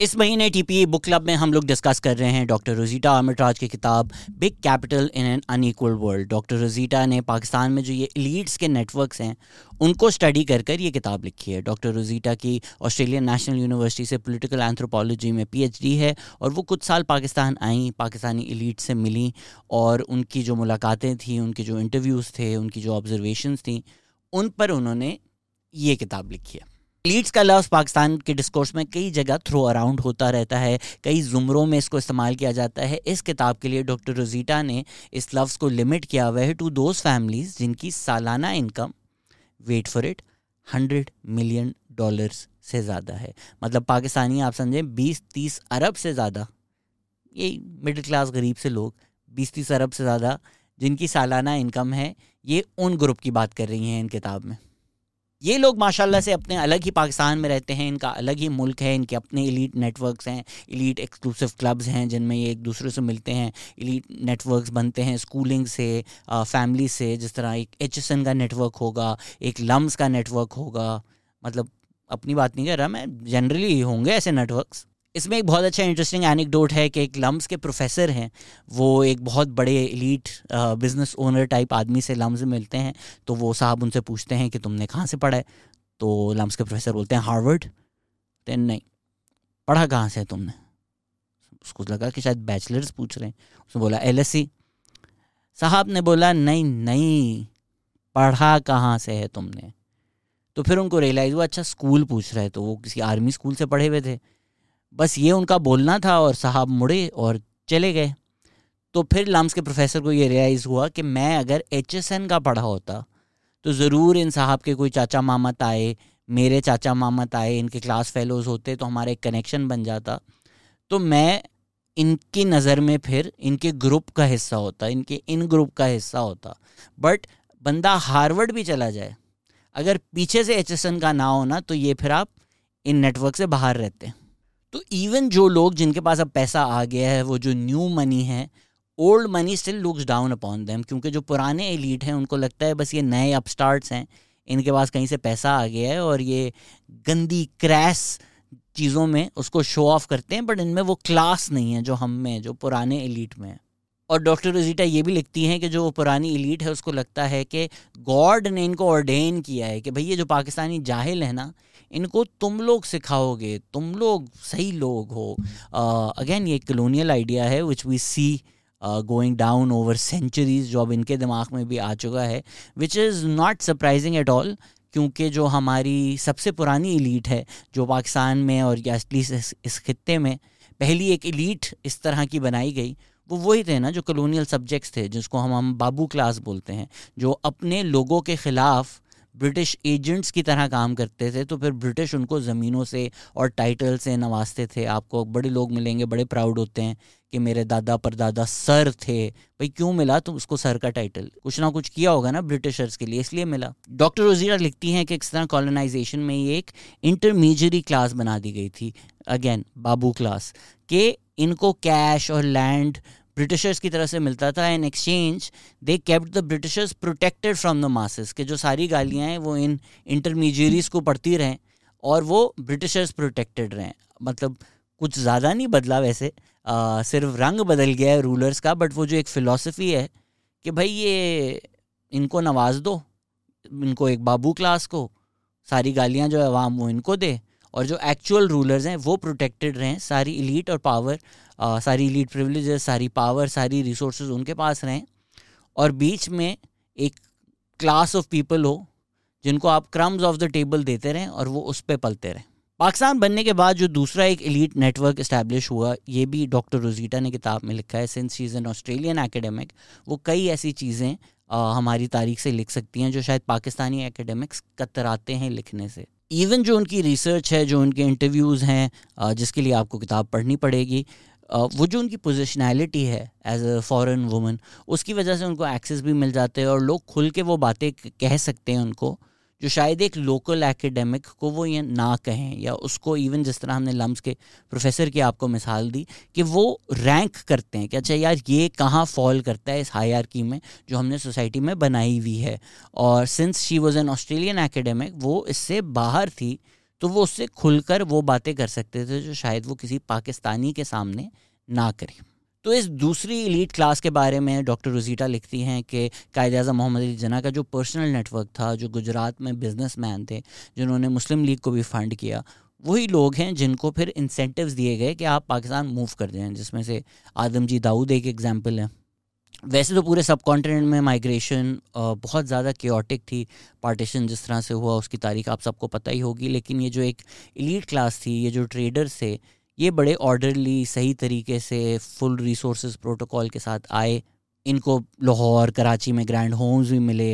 इस महीने TP book club में हम लोग डिस्कस कर रहे हैं डॉक्टर रोजीटा अमरराज की किताब big capital in an unequal world doctor Rosita ने पाकिस्तान में जो ये लीड्स के नेटवर्क्स हैं, उनको स्टडी कर कर ये किताब लिखी है। डॉक्टर रोजीटा की ऑस्ट्रेलियन नेशनल यूनिवर्सिटी से पॉलिटिकल एंथ्रोपोलॉजी में पीएचडी है और वो कुछ साल पाकिस्तान आई, पाकिस्तानी इलीट से मिली और उनकी जो मुलाकातें थी, उनके जो इंटरव्यूज़ थे, उनकी जो ऑब्जर्वेशन थी, उन पर उन्होंने ये किताब लिखी है। लीड्स का लफ्ज़ पाकिस्तान के डिस्कोर्स में कई जगह थ्रो अराउंड होता रहता है। कई ज़ुमरों में इसको इस्तेमाल किया जाता है। इस किताब के लिए डॉक्टर रोजीटा ने इस लफ्ज़ को लिमिट किया हुआ है टू दोज फैमिलीज़ जिनकी सालाना income wait for it hundred million dollars से ज़्यादा है। मतलब पाकिस्तानी, आप समझें बीस तीस अरब से ज़्यादा, ये मिडिल क्लास गरीब से लोग बीस तीस अरब से ज़्यादा जिनकी सालाना इनकम है, ये उन ग्रुप की बात कर रही हैं इन किताब में। ये लोग माशाल्लाह से अपने अलग ही पाकिस्तान में रहते हैं, इनका अलग ही मुल्क है, इनके अपने इलीट नेटवर्क्स हैं इलीट एक्सक्लूसिव क्लब्स हैं जिनमें ये एक दूसरे से मिलते हैं इलीट नेटवर्क्स बनते हैं स्कूलिंग से फैमिली से, जिस तरह एक एच का नेटवर्क होगा, एक लम्स का नेटवर्क होगा। मतलब अपनी बात नहीं कर रहा मैं जनरली होंगे ऐसे नेटवर्क्स इसमें एक बहुत अच्छा इंटरेस्टिंग एनिकडोट है कि एक लम्स के प्रोफेसर हैं, वो एक बहुत बड़े एलीट बिज़नेस ओनर टाइप आदमी से लम्स मिलते हैं तो वो साहब उनसे पूछते हैं कि तुमने कहाँ से पढ़ा है? तो लम्स के प्रोफेसर बोलते हैं, हार्वर्ड? तो नहीं, पढ़ा कहाँ से है तुमने? उसको लगा कि शायद बैचलर्स पूछ रहे हैं। उसने बोला एलएससी साहब ने बोला, नहीं नहीं, पढ़ा कहाँ से है तुमने? तो फिर उनको रियलाइज़ हुआ अच्छा स्कूल पूछ रहे तो वो किसी आर्मी स्कूल से पढ़े हुए थे। बस ये उनका बोलना था और साहब मुड़े और चले गए। तो फिर लम्स के प्रोफेसर को ये रियलाइज़ हुआ कि मैं अगर एचएसएन का पढ़ा होता तो ज़रूर इन साहब के कोई चाचा मामत आए मेरे चाचा मामत आए इनके क्लास फेलोज़ होते तो हमारा एक कनेक्शन बन जाता। तो मैं इनकी नज़र में फिर इनके ग्रुप का हिस्सा होता, इनके इन ग्रुप का हिस्सा होता। बट बंदा हार्वर्ड भी चला जाए। अगर पीछे से एचएसएन का ना हो ना तो ये फिर आप इन नेटवर्क से बाहर रहते हैं। तो इवन जो लोग जिनके पास अब पैसा आ गया है, वो जो न्यू मनी है old money still looks down upon them क्योंकि जो पुराने एलिट हैं, उनको लगता है बस ये नए अपस्टार्ट्स हैं, इनके पास कहीं से पैसा आ गया है और ये गंदी क्रैस चीज़ों में उसको शो ऑफ़ करते हैं बट इनमें वो क्लास नहीं है जो हम में जो पुराने एलीट में है। और डॉक्टर रोजीटा ये भी लिखती हैं कि जो पुरानी इलीट है उसको लगता है कि गॉड ने इनको ऑर्डेन किया है कि भाई ये जो पाकिस्तानी जाहिल है ना इनको तुम लोग सिखाओगे तुम लोग सही लोग हो। अगेन ये कलोनियल आइडिया है which we see going down over centuries जो अब इनके दिमाग में भी आ चुका है which is not surprising at all क्योंकि जो हमारी सबसे पुरानी इलीट है जो पाकिस्तान में और या इस, इस खत्े में पहली एक इलीट इस तरह की बनाई गई वो वही थे ना जो कलोनियल सब्जेक्ट्स थे, जिसको हम हम बाबू क्लास बोलते हैं, जो अपने लोगों के ख़िलाफ़ ब्रिटिश एजेंट्स की तरह काम करते थे तो फिर ब्रिटिश उनको ज़मीनों से और टाइटल से नवाजते थे। आपको बड़े लोग मिलेंगे, बड़े प्राउड होते हैं कि मेरे दादा परदादा सर थे। भाई, क्यों मिला तो उसको सर का टाइटल कुछ ना कुछ किया होगा ना ब्रिटिशर्स के लिए, इसलिए मिला। डॉक्टर रोजीरा लिखती हैं कि इस तरह कॉलोनाइजेशन में ये एक इंटरमीजरी क्लास बना दी गई थी। अगेन बाबू क्लास के इनको कैश और लैंड ब्रिटिशर्स की तरफ़ से मिलता था in exchange they kept the Britishers protected from the masses के जो सारी गालियाँ हैं वो इन इंटरमीडियरीज को पढ़ती रहें और वो ब्रिटिशर्स प्रोटेक्टेड रहें। मतलब कुछ ज़्यादा नहीं बदला वैसे आ, सिर्फ़ रंग बदल गया है रूलर्स का बट वो जो एक फ़िलासफ़ी है कि भाई ये इनको नवाज़ दो इनको एक बाबू क्लास को सारी गालियाँ जो है अवाम वो इनको दे और जो एक्चुअल रूलर्स हैं वो प्रोटेक्टेड रहें सारी इलीट और पावर आ, सारी इलीट प्रिविलेजेस सारी पावर सारी रिसोर्स उनके पास रहें। और बीच में एक क्लास ऑफ़ पीपल हो जिनको आप क्रम्स ऑफ़ द टेबल देते रहें और वो उस पर पलते रहें। पाकिस्तान बनने के बाद जो दूसरा एक एलीट नेटवर्क इस्टेब्लिश हुआ ये भी डॉक्टर रोजीटा ने किताब में लिखा है since she is an Australian academic वो कई ऐसी चीज़ें हमारी तारीख से लिख सकती हैं जो शायद पाकिस्तानी एकेडमिक्स कतराते हैं लिखने से। इवन जो उनकी रिसर्च है, जो उनके इंटरव्यूज़ हैं जिसके लिए आपको किताब पढ़नी पड़ेगी वो जो उनकी पोजिशनैलिटी है एज अ फॉरेन वुमन उसकी वजह से उनको एक्सेस भी मिल जाते हैं और लोग खुल के वो बातें कह सकते हैं उनको। जो शायद एक लोकल एकेडमिक को वो ये ना कहें, या उसको इवन जिस तरह हमने लम्स के प्रोफेसर की आपको मिसाल दी, कि वो रैंक करते हैं कि अच्छा यार ये कहाँ फॉल करता है इस हाई में जो हमने सोसाइटी में बनाई हुई है। और since she was an Australian academic वो इससे बाहर थी तो वो उससे खुलकर वो बातें कर सकते थे जो शायद वो किसी पाकिस्तानी के सामने ना करें। तो इस दूसरी लीड क्लास के बारे में डॉक्टर रोजीटा लिखती हैं कि कायद अजम मोहम्मद अली जना का जो पर्सनल नेटवर्क था, जो गुजरात में बिज़नेस मैन थे, जिन्होंने मुस्लिम लीग को भी फंड किया, वही लोग हैं जिनको फिर इंसेंटिव्स दिए गए कि आप पाकिस्तान मूव कर दें, जिसमें से आदम जी दाऊद एक एग्ज़ाम्पल है। वैसे तो पूरे सब कॉन्टिनेंट में माइग्रेशन बहुत ज़्यादा क्योटिक थी। पार्टीशन जिस तरह से हुआ, उसकी तारीख आप सबको पता ही होगी, लेकिन ये जो एक इलीट क्लास थी, ये जो ट्रेडर्स थे ये बड़े ऑर्डरली सही तरीके से फुल रिसोर्स प्रोटोकॉल के साथ आए। इनको लाहौर, कराची में ग्रैंड होम्स भी मिले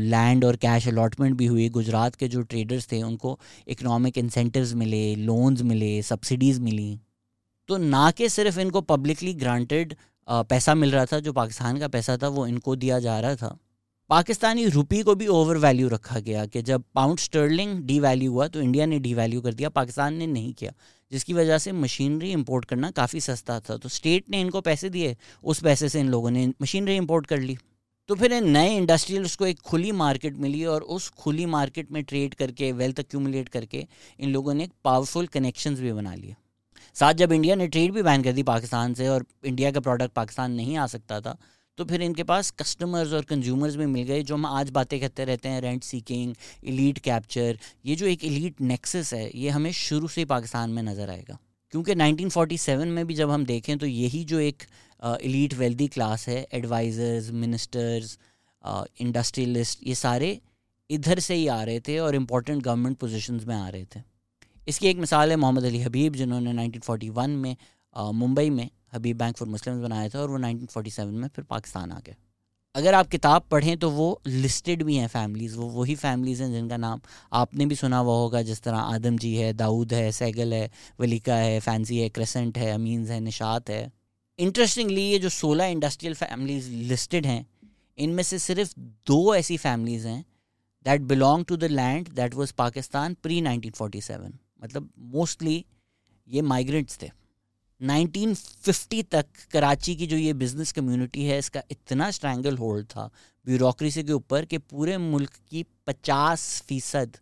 लैंड और कैश अलॉटमेंट भी हुई। गुजरात के जो ट्रेडर्स थे, उनको इकनॉमिक इंसेंटिव्स मिले लोन्स मिले सब्सिडीज़ मिली। तो ना कि सिर्फ़ इनको पब्लिकली ग्रांटेड पैसा मिल रहा था, जो पाकिस्तान का पैसा था, वो इनको दिया जा रहा था। पाकिस्तानी रुपी को भी ओवर वैल्यू रखा गया कि जब पाउंड स्टर्लिंग डी वैल्यू हुआ तो इंडिया ने डी वैल्यू कर दिया, पाकिस्तान ने नहीं किया, जिसकी वजह से मशीनरी इंपोर्ट करना काफ़ी सस्ता था। तो स्टेट ने इनको पैसे दिए, उस पैसे से इन लोगों ने मशीनरी इंपोर्ट कर ली। तो फिर इन नए इंडस्ट्रियल्स को एक खुली मार्केट मिली और उस खुली मार्केट में ट्रेड करके वेल्थ एक्यूमुलेट करके इन लोगों ने एक पावरफुल कनेक्शंस भी बना लिए। साथ जब इंडिया ने ट्रेड भी बैन कर दी पाकिस्तान से और इंडिया का प्रोडक्ट पाकिस्तान नहीं आ सकता था तो फिर इनके पास कस्टमर्स और कंज्यूमर्स भी मिल गए, जो हम आज बातें करते रहते हैं रेंट सीकिंग इलीट कैप्चर ये जो एक इलीट नेक्सस है, ये हमें शुरू से पाकिस्तान में नज़र आएगा। क्योंकि 1947 में भी जब हम देखें तो यही जो एक इलीट वेल्दी क्लास है एडवाइज़र्स मिनिस्टर्स इंडस्ट्रियलिस्ट ये सारे इधर से ही आ रहे थे और इम्पोर्टेंट गवर्नमेंट पोजिशन में आ रहे थे। इसकी एक मिसाल है मोहम्मद अली हबीब, जिन्होंने 1941 में मुंबई में हबीब बैंक फॉर मुस्लिम बनाया था और वो 1947 में फिर पाकिस्तान आ गए अगर आप किताब पढ़ें तो वो लिस्टेड भी हैं फैमिलीज़ वो वही फैमिलीज़ हैं जिनका नाम आपने भी सुना हुआ होगा, जिस तरह आदम जी है, दाऊद है, सैगल है, वलीका है फैंसी है क्रेसेंट है अमीन्स है, निशात है। इंटरेस्टिंगली ये जो सोलह इंडस्ट्रियल फैमिलीज़ लिस्टेड हैं, इनमें से सिर्फ़ दो ऐसी फैमिलीज़ हैं that belong to the land that was Pakistan pre 1947 मतलब मोस्टली ये माइग्रेंट्स थे। 1950 तक कराची की जो ये बिज़नेस कम्युनिटी है, इसका इतना स्ट्रैंगल होल्ड था ब्यूरोक्रेसी के ऊपर कि पूरे मुल्क की 50 फ़ीसद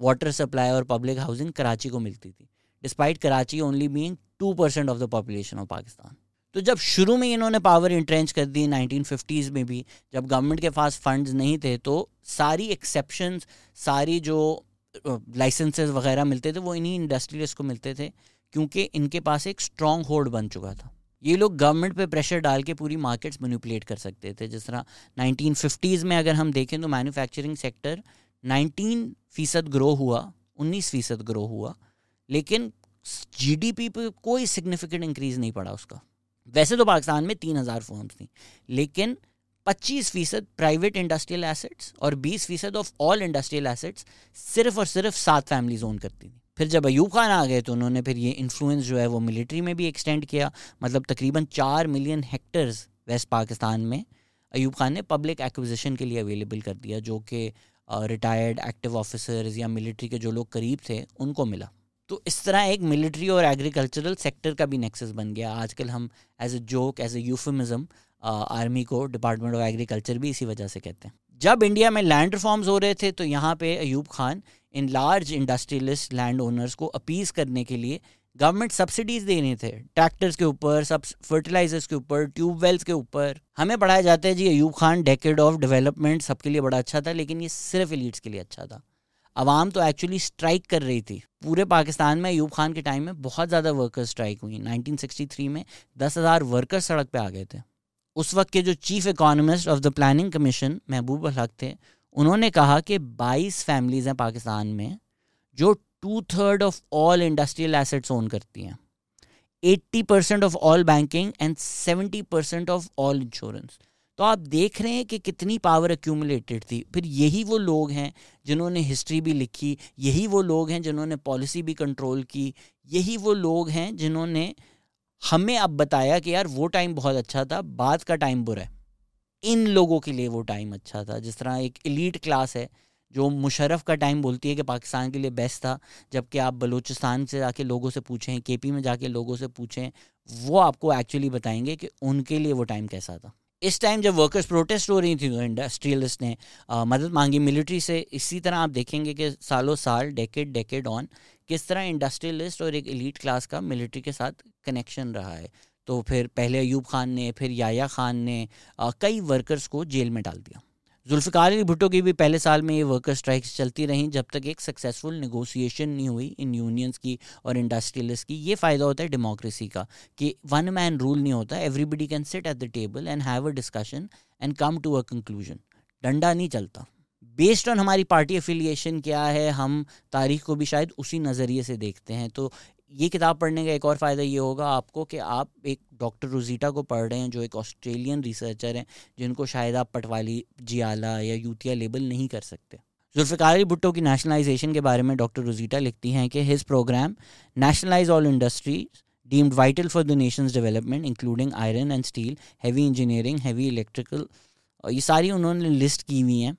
वाटर सप्लाई और पब्लिक हाउसिंग कराची को मिलती थी despite Karachi only being two percent of the population of Pakistan तो जब शुरू में इन्होंने पावर इंट्रेंच कर दी नाइनटीन में भी, जब गवर्नमेंट के पास फंड्स नहीं थे तो सारी एक्सेप्शन सारी जो लाइसेंसेस वगैरह मिलते थे, वो इन्हीं इंडस्ट्रियलिस्ट को मिलते थे। क्योंकि इनके पास एक स्ट्रॉन्ग होल्ड बन चुका था। ये लोग गवर्नमेंट पे प्रेशर डाल के पूरी मार्केट्स मैनिपुलेट कर सकते थे। जिस तरह नाइनटीन में अगर हम देखें तो मैन्युफैक्चरिंग सेक्टर नाइनटीन फ़ीसद ग्रो हुआ, उन्नीस फ़ीसद ग्रो हुआ, लेकिन जीडीपी पे कोई सिग्निफिकेंट इंक्रीज नहीं पड़ा उसका। वैसे तो पाकिस्तान में तीन हज़ार फर्म्स थी, लेकिन पच्चीस फ़ीसद प्राइवेट इंडस्ट्रियल एसेट्स और बीस फ़ीसद ऑफ़ ऑल इंडस्ट्रियल एसेट्स सिर्फ़ और सिर्फ़ सात फैमिलीज़ ओन करती थी। फिर जब अयूब खान आ गए तो उन्होंने फिर ये इन्फ्लुएंस जो है वो मिलिट्री में भी एक्सटेंड किया। मतलब तकरीबन चार मिलियन हेक्टर्स वेस्ट पाकिस्तान में अयूब खान ने पब्लिक एक्विजिशन के लिए अवेलेबल कर दिया, जो कि रिटायर्ड एक्टिव ऑफिसर्स या मिलिट्री के जो लोग करीब थे, उनको मिला। तो इस तरह एक मिलिट्री और एग्रीकल्चरल सेक्टर का भी नेक्सस बन गया। आजकल हम as a joke as a euphemism army को डिपार्टमेंट ऑफ़ एग्रीकल्चर भी इसी वजह से कहते हैं। जब इंडिया में लैंड रिफॉर्म्स हो रहे थे तो यहाँ पे Ayub Khan in large industrialist land owners को अपीज करने के लिए गवर्नमेंट सब्सिडीज दे रहे थे। ट्रैक्टर्स के ऊपर सब फर्टिलाइजर्स के ऊपर ट्यूबवेल्स के ऊपर। हमें पढ़ाया जाता है, जी Ayub Khan decade of development सबके लिए बड़ा अच्छा था, लेकिन ये सिर्फ़ एलिट्स के लिए अच्छा था। अवाम तो एक्चुअली स्ट्राइक कर रही थी। पूरे पाकिस्तान में अयूब खान के टाइम में बहुत ज़्यादा वर्कर्स स्ट्राइक हुई। 1963 में दस हज़ार वर्कर्स सड़क पे आ गए थे। उस वक्त के जो chief economist of the planning commission Mahbub Haq थे, उन्होंने कहा कि 22 फैमिलीज़ हैं पाकिस्तान में जो two third of all industrial assets own करती हैं। 80 percent of all banking and 70 percent of all insurance तो आप देख रहे हैं कि कितनी पावर एक्यूमुलेटेड थी। फिर यही वो लोग हैं जिन्होंने हिस्ट्री भी लिखी, यही वो लोग हैं जिन्होंने पॉलिसी भी कंट्रोल की, यही वो लोग हैं जिन्होंने हमें अब बताया कि यार वो टाइम बहुत अच्छा था बाद का टाइम बुरा है। इन लोगों के लिए वो टाइम अच्छा था। जिस तरह एक एलीट क्लास है जो मुशरफ का टाइम बोलती है कि पाकिस्तान के लिए बेस्ट था जबकि आप बलूचिस्तान से जाके लोगों से पूछें के पी में जाके लोगों से पूछें वो आपको एक्चुअली बताएँगे कि उनके लिए वो टाइम कैसा था। इस टाइम जब वर्कर्स प्रोटेस्ट हो रही थी तो इंडस्ट्रियलिस्ट ने आ, मदद मांगी मिलिट्री से। इसी तरह आप देखेंगे कि सालों साल डेकेड डेकेड ऑन किस तरह इंडस्ट्रियलिस्ट और एक एलीट क्लास का मिलिट्री के साथ कनेक्शन रहा है? तो फिर पहले अयूब खान ने फिर याया खान ने आ, कई वर्कर्स को जेल में डाल दिया। जुल्फ़िकार अली भुट्टो की भी पहले साल में ये वर्कर स्ट्राइक्स चलती रहीं जब तक एक सक्सेसफुल नेगोशिएशन नहीं हुई इन यूनियंस की और इंडस्ट्रियलिस्ट की। ये फ़ायदा होता है डेमोक्रेसी का कि वन मैन रूल नहीं होता everybody can sit at the table and have a discussion and come to a conclusion डंडा नहीं चलता। बेस्ड ऑन हमारी पार्टी एफिलिएशन क्या है, हम तारीख को भी शायद उसी नज़रिए से देखते हैं। तो ये किताब पढ़ने का एक और फ़ायदा ये होगा आपको कि आप एक डॉक्टर रोजीटा को पढ़ रहे हैं, जो एक ऑस्ट्रेलियन रिसर्चर हैं, जिनको शायद आप पटवाली जियाला या यूतिया लेबल नहीं कर सकते। जुल्फ़ार भुट्टो की नेशनलाइजेशन के बारे में डॉक्टर रोजीटा लिखती हैं कि his program nationalize all industries deemed vital for the nations development including iron and steel heavy engineering heavy electrical ये सारी उन्होंने लिस्ट की हुई हैं।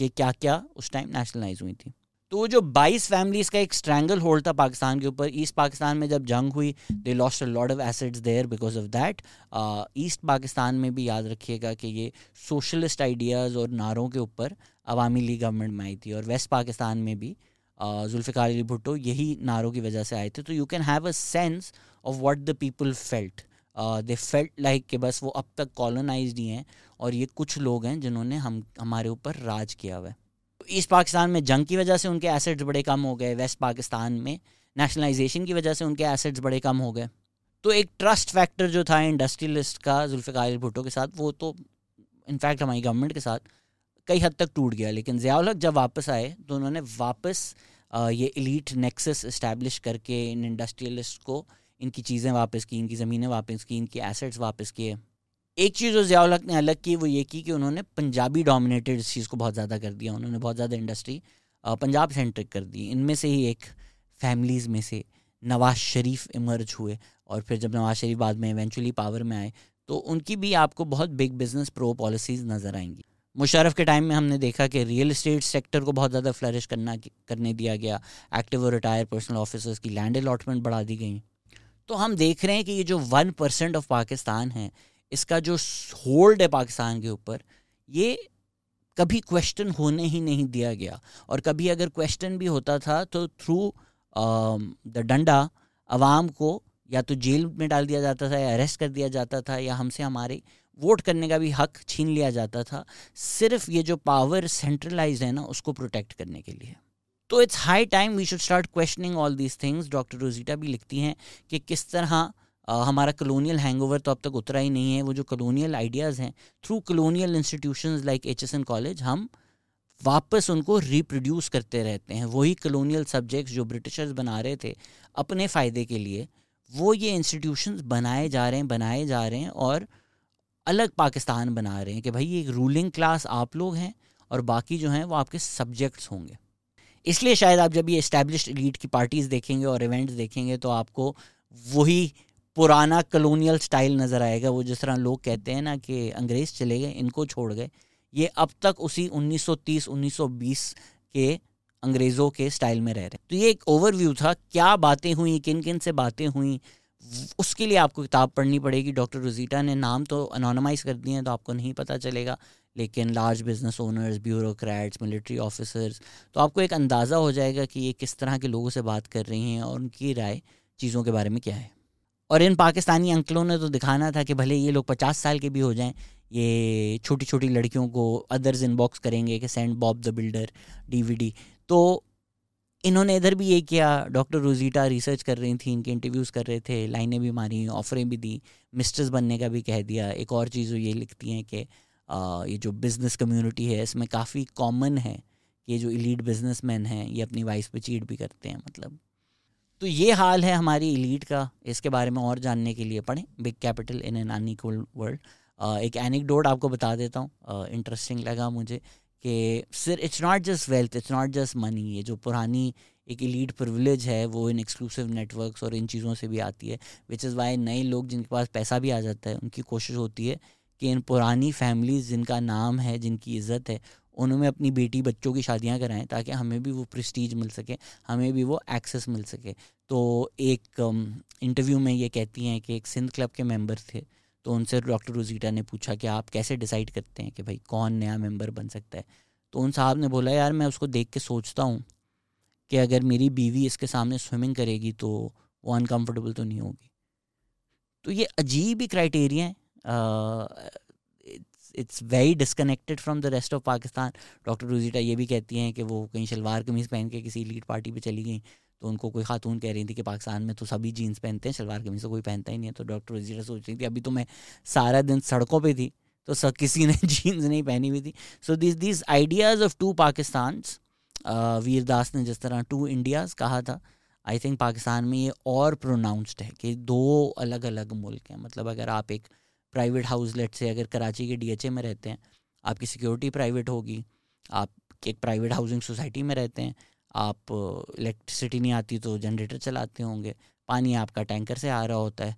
कि क्या क्या उस टाइम नेशनलाइज हुई थी। तो जो 22 फैमिलीज़ का एक स्ट्रैंगल होल्ड था पाकिस्तान के ऊपर ईस्ट पाकिस्तान में जब जंग हुई they lost a lot of assets there because of that east Pakistan में भी याद रखिएगा कि ये सोशलिस्ट आइडियाज़ और नारों के ऊपर अवामी लीग गवर्नमेंट में आई थी और वेस्ट पाकिस्तान में भी जुल्फ़ार अली भुट्टो यही नारों की वजह से आए थे। तो you can have a sense of what the people felt they felt like कि बस वो अब तक कॉलोनाइज ही हैं और ये कुछ लोग हैं जिन्होंने हम, हमारे ऊपर राज किया हुआ है। ईस्ट पाकिस्तान में जंग की वजह से उनके एसेट्स बड़े कम हो गए। वेस्ट पाकिस्तान में नेशनलाइजेशन की वजह से उनके एसेट्स बड़े कम हो गए। तो एक ट्रस्ट फैक्टर जो था इंडस्ट्रियलिस्ट का जुल्फ़ार भुट्टो के साथ, वो तो इनफैक्ट हमारी गवर्नमेंट के साथ कई हद तक टूट गया। लेकिन ज़ियाउल जब वापस आए तो उन्होंने वापस ये इलीट नेक्सस इस्टेब्लिश करके इन इंडस्ट्रियलिस्ट को इनकी चीज़ें वापस की, इनकी ज़मीनें वापस की, इनकी एसेट्स वापस किए। एक चीज़ जो ज़ियाउल ने अलग की, वो ये की कि उन्होंने पंजाबी डोमिनेटेड इस चीज़ को बहुत ज़्यादा कर दिया। उन्होंने बहुत ज़्यादा इंडस्ट्री पंजाब सेंट्रिक कर दी। इनमें से ही एक फैमिलीज़ में से नवाज़ शरीफ इमर्ज हुए और फिर जब नवाज़ शरीफ बाद में इवेंचुअली पावर में आए तो उनकी भी आपको बहुत बिग बिज़नेस प्रो पॉलिसीज़ नज़र आएँगी। मुशरफ के टाइम में हमने देखा कि रियल इस्टेट सेक्टर को बहुत ज़्यादा फ्लरिश करना, करने दिया गया। एक्टिव और रिटायर पर्सनल ऑफिसर्स की लैंड अलाटमेंट बढ़ा दी गई। तो हम देख रहे हैं कि ये जो वन परसेंट ऑफ़ पाकिस्तान है, इसका जो होल्ड है पाकिस्तान के ऊपर, ये कभी क्वेश्चन होने ही नहीं दिया गया। और कभी अगर क्वेश्चन भी होता था तो थ्रू द डंडा आवाम को या तो जेल में डाल दिया जाता था, या अरेस्ट कर दिया जाता था, या हमसे हमारे वोट करने का भी हक छीन लिया जाता था, सिर्फ़ ये जो पावर सेंट्रलाइज है ना, उसको प्रोटेक्ट करने के लिए। तो it's high time we should start questioning all these things doctor Rosita भी लिखती हैं कि किस तरह हमारा कलोनियल हैंगओवर तो अब तक उतरा ही नहीं है। वो जो कलोनियल आइडियाज़ हैं through colonial institution like Aitchison college हम वापस उनको रिप्रोड्यूस करते रहते हैं। वही कलोनियल सब्जेक्ट्स जो ब्रिटिशर्स बना रहे थे अपने फ़ायदे के लिए, वो ये इंस्टीट्यूशन बनाए जा रहे हैं, बनाए जा रहे हैं और अलग पाकिस्तान बना रहे हैं कि भाई एक रूलिंग क्लास आप लोग हैं और बाकी जो हैं वो आपके सब्जेक्ट्स होंगे। इसलिए शायद आप जब ये इस्टेब्लिश लीड की पार्टीज़ देखेंगे और इवेंट्स देखेंगे तो आपको वही पुराना कलोनियल स्टाइल नज़र आएगा। वो जिस तरह लोग कहते हैं ना कि अंग्रेज़ चले गए, इनको छोड़ गए। ये अब तक उसी 1930 1920 के अंग्रेज़ों के स्टाइल में रह रहे हैं। तो ये एक ओवरव्यू था, क्या बातें हुई किन किन से बातें हुई उसके लिए आपको किताब पढ़नी पड़ेगी। डॉक्टर रोजीटा ने नाम तो अनोनमाइज कर दिए हैं तो आपको नहीं पता चलेगा। लेकिन large business owners bureaucrats military officers तो आपको एक अंदाज़ा हो जाएगा कि ये किस तरह के लोगों से बात कर रही हैं और उनकी राय चीज़ों के बारे में क्या है। और इन पाकिस्तानी अंकलों ने तो दिखाना था कि भले ये लोग पचास साल के भी हो जाएँ, ये छोटी छोटी लड़कियों को अदर्स इनबॉक्स करेंगे कि send Bob the builder DVD तो इन्होंने इधर भी ये किया, डॉक्टर रोजीटा रिसर्च कर रही थी, इनके इंटरव्यूज़ कर रहे थे, लाइनें भी मारी, ऑफरें भी दी, मिस्टर्स बनने का भी कह दिया। एक और चीज़ ये लिखती हैं कि ये जो बिज़नेस कम्युनिटी है, इसमें काफ़ी कॉमन है कि जो इलीड बिजनेसमैन हैं, ये अपनी वाइफ पे चीट भी करते हैं मतलब। तो ये हाल है हमारी इलीट का। इसके बारे में और जानने के लिए पढ़ें, big capital in an unequal world. एक एनिकडोट आपको बता देता हूँ इंटरेस्टिंग लगा मुझे कि sir it's not just wealth it's not just money ये जो पुरानी एक इलीट प्रिविलेज है वो इन एक्सक्लूसिव नेटवर्क्स और इन चीज़ों से भी आती है विच इज़ वाई नए लोग जिनके पास पैसा भी आ जाता है उनकी कोशिश होती है कि इन पुरानी फैमिलीज़ जिनका नाम है जिनकी इज़्ज़त है उनमें अपनी बेटी बच्चों की शादियाँ कराएँ ताकि हमें भी वो प्रेस्टीज मिल सके हमें भी वो एक्सेस मिल सके। तो एक इंटरव्यू um, में ये कहती हैं कि एक सिंध क्लब के मेंबर थे तो उनसे डॉक्टर रोजीटा ने पूछा कि आप कैसे डिसाइड करते हैं कि भाई कौन नया मेंबर बन सकता है? तो उन साहब ने बोला, यार, मैं उसको देख के सोचता हूँ कि अगर मेरी बीवी इसके सामने स्विमिंग करेगी तो वो अनकम्फर्टेबल तो नहीं होगी। तो ये अजीब ही क्राइटेरिया है। It's very disconnected from the rest of Pakistan doctor Rosita ये भी कहती हैं कि वो कहीं शलवार कमीज़ पहन के किसी लीड पार्टी पे चली गई। तो उनको कोई खातून कह रही थी कि पाकिस्तान में तो सभी जीन्स पहनते हैं, शलवार कमीज तो कोई पहनता ही नहीं है। तो डॉक्टर वजीरा सोच रही थी, अभी तो मैं सारा दिन सड़कों पर थी तो सब किसी ने जीन्स नहीं पहनी हुई थी। So this this ideas of to Pakistan Vir Das ने जिस तरह टू इंडियाज़ कहा था आई थिंक पाकिस्तान में ये और प्रोनाउंस्ड है कि दो अलग अलग मुल्क हैं। मतलब अगर आप एक प्राइवेट हाउस लेट से अगर कराची के डीएचए में रहते हैं, आपकी सिक्योरिटी प्राइवेट होगी, आप एक प्राइवेट हाउसिंग सोसाइटी में रहते हैं आप इलेक्ट्रिसिटी नहीं आती तो जनरेटर चलाते होंगे। पानी आपका टैंकर से आ रहा होता है।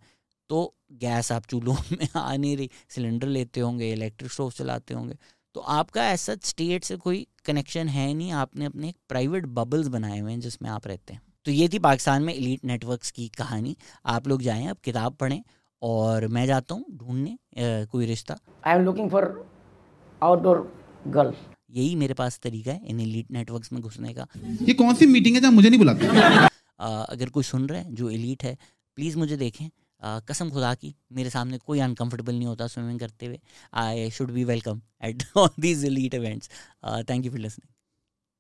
तो गैस आप चूल्हों में आ नहीं रही सिलेंडर लेते होंगे इलेक्ट्रिक स्टोव चलाते होंगे। तो आपका ऐसा स्टेट से कोई कनेक्शन है नहीं, आपने अपने एक प्राइवेट बबल्स बनाए हुए हैं जिसमें आप रहते हैं। तो ये थी पाकिस्तान में एलीट नेटवर्क्स की कहानी। आप लोग जाएँ अब किताब पढ़ें और मैं जाता हूँ ढूँढने कोई रिश्ता। I am looking for outdoor girl यही मेरे पास तरीका है इन एलिट नेटवर्क्स में घुसने का। ये कौन सी मीटिंग है जहाँ मुझे नहीं बुलाते? अगर कोई सुन रहा है जो एलिट है प्लीज़ मुझे देखें। आ, कसम खुदा की मेरे सामने कोई अनकंफर्टेबल नहीं होता स्विमिंग करते हुए। I should be welcome at all these elite events thank you for listening